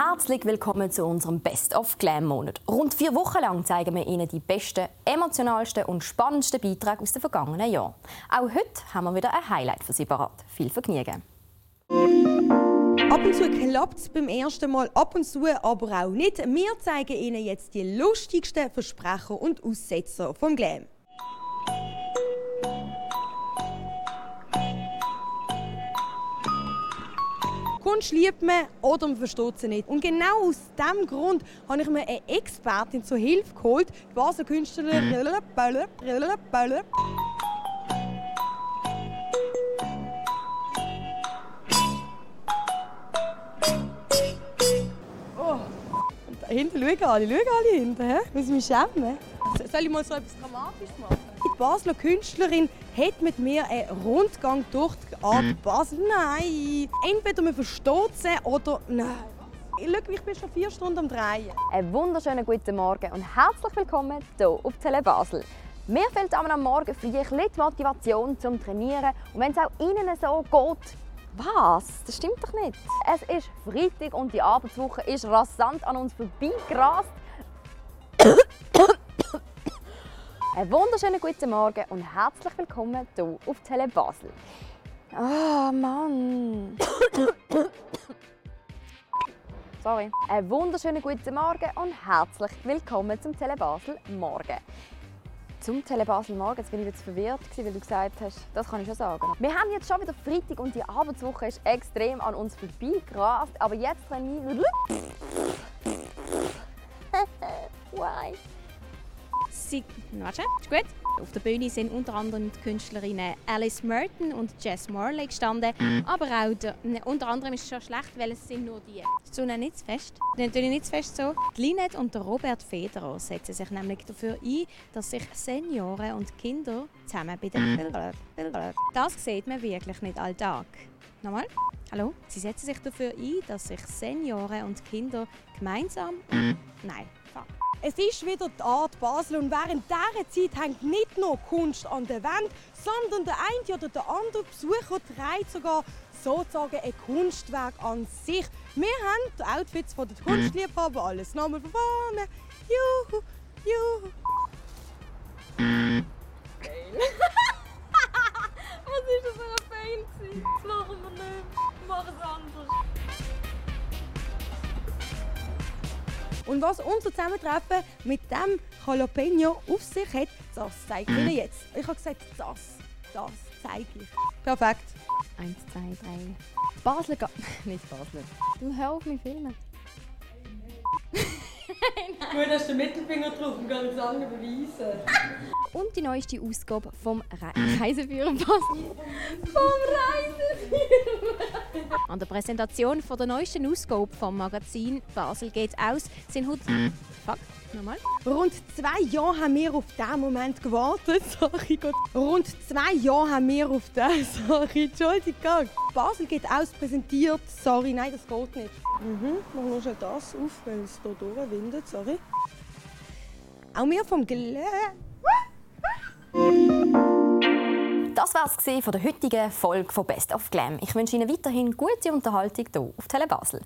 Herzlich willkommen zu unserem Best of Glam Monat. Rund vier Wochen lang zeigen wir Ihnen die besten, emotionalsten und spannendsten Beiträge aus den vergangenen Jahren. Auch heute haben wir wieder ein Highlight für Sie parat. Viel Vergnügen! Ab und zu klappt es beim ersten Mal, ab und zu aber auch nicht. Wir zeigen Ihnen jetzt die lustigsten Versprecher und Aussetzer vom Glam. Kunst liebt man oder man versteht sie nicht. Und genau aus diesem Grund habe ich mir eine Expertin zur Hilfe geholt, die Basler Künstlerin. Oh. Und da hinten schauen alle, schauen alle hinten. Muss ich mich schämen? Soll ich mal so etwas Dramatisches machen? Die Basler Künstlerin hat mit mir einen Rundgang durch die Art Basel. Nein! Entweder man versteht sie oder nein. Schau, ich bin schon vier Stunden am Drehen. Einen wunderschönen guten Morgen und herzlich willkommen hier auf Tele Basel. Mir fehlt am Morgen früh ein bisschen die Motivation zum Trainieren. Und wenn es auch Ihnen so geht, was? Das stimmt doch nicht. Es ist Freitag und die Arbeitswoche ist rasant an uns vorbeigerast. Wunderschönen guten Morgen und herzlich willkommen hier auf Tele Basel. Ah, oh, Mann. Sorry. Einen wunderschönen guten Morgen und herzlich willkommen zum Tele Basel Morgen. Zum Tele Basel Morgen, jetzt bin ich jetzt verwirrt, weil du gesagt hast, das kann ich schon sagen. Wir haben jetzt schon wieder Freitag und die Arbeitswoche ist extrem an uns vorbeigerast, aber jetzt trainieren Why? Sie, warte, ist gut. Auf der Bühne sind unter anderem die Künstlerinnen Alice Merton und Jess Morley gestanden. Aber auch der, ne, unter anderem ist es schon schlecht, weil es sind nur die. Sonne nicht zu fest? Natürlich nicht zu fest so. Die Linette und der Robert Federer setzen sich nämlich dafür ein, dass sich Senioren und Kinder zusammen bei den Bildern. Das sieht man wirklich nicht alltag. Nochmal. Hallo? Sie setzen sich dafür ein, dass sich Senioren und Kinder gemeinsam. Nein, fuck. Es ist wieder die Art Basel und während dieser Zeit hängt nicht nur Kunst an der Wand, sondern der eine oder der andere Besucher trägt sogar sozusagen ein Kunstwerk an sich. Wir haben die Outfits von den Kunstliebhaber, alles nochmal von vorne. Und was unser Zusammentreffen mit dem Jalapeno auf sich hat, das zeige ich Ihnen jetzt. Ich habe gesagt, das, das zeige ich. Perfekt. Eins, zwei, drei. Basel geht. Nicht Basel. Du hör auf mich filmen. Gut, hast du den Mittelfinger drauf und gar nichts anderes beweisen. Und die neueste Ausgabe vom Re Reiseführer Basel. vom Reiseführer! An der Präsentation von der neuesten Ausgabe vom Magazin Basel geht aus sind heute. Fuck, nochmal. Rund zwei Jahre haben wir auf diesen Moment gewartet. Sorry Gott. Rund zwei Jahre haben wir auf den. Sorry, Entschuldigung. Basel geht aus präsentiert. Sorry, nein, das geht nicht. Mhm, machen wir schon das auf, weil es hier durchwindet. Sorry. Auch wir vom Glä. Das war es von der heutigen Folge von Best of Glam. Ich wünsche Ihnen weiterhin gute Unterhaltung hier auf Tele Basel.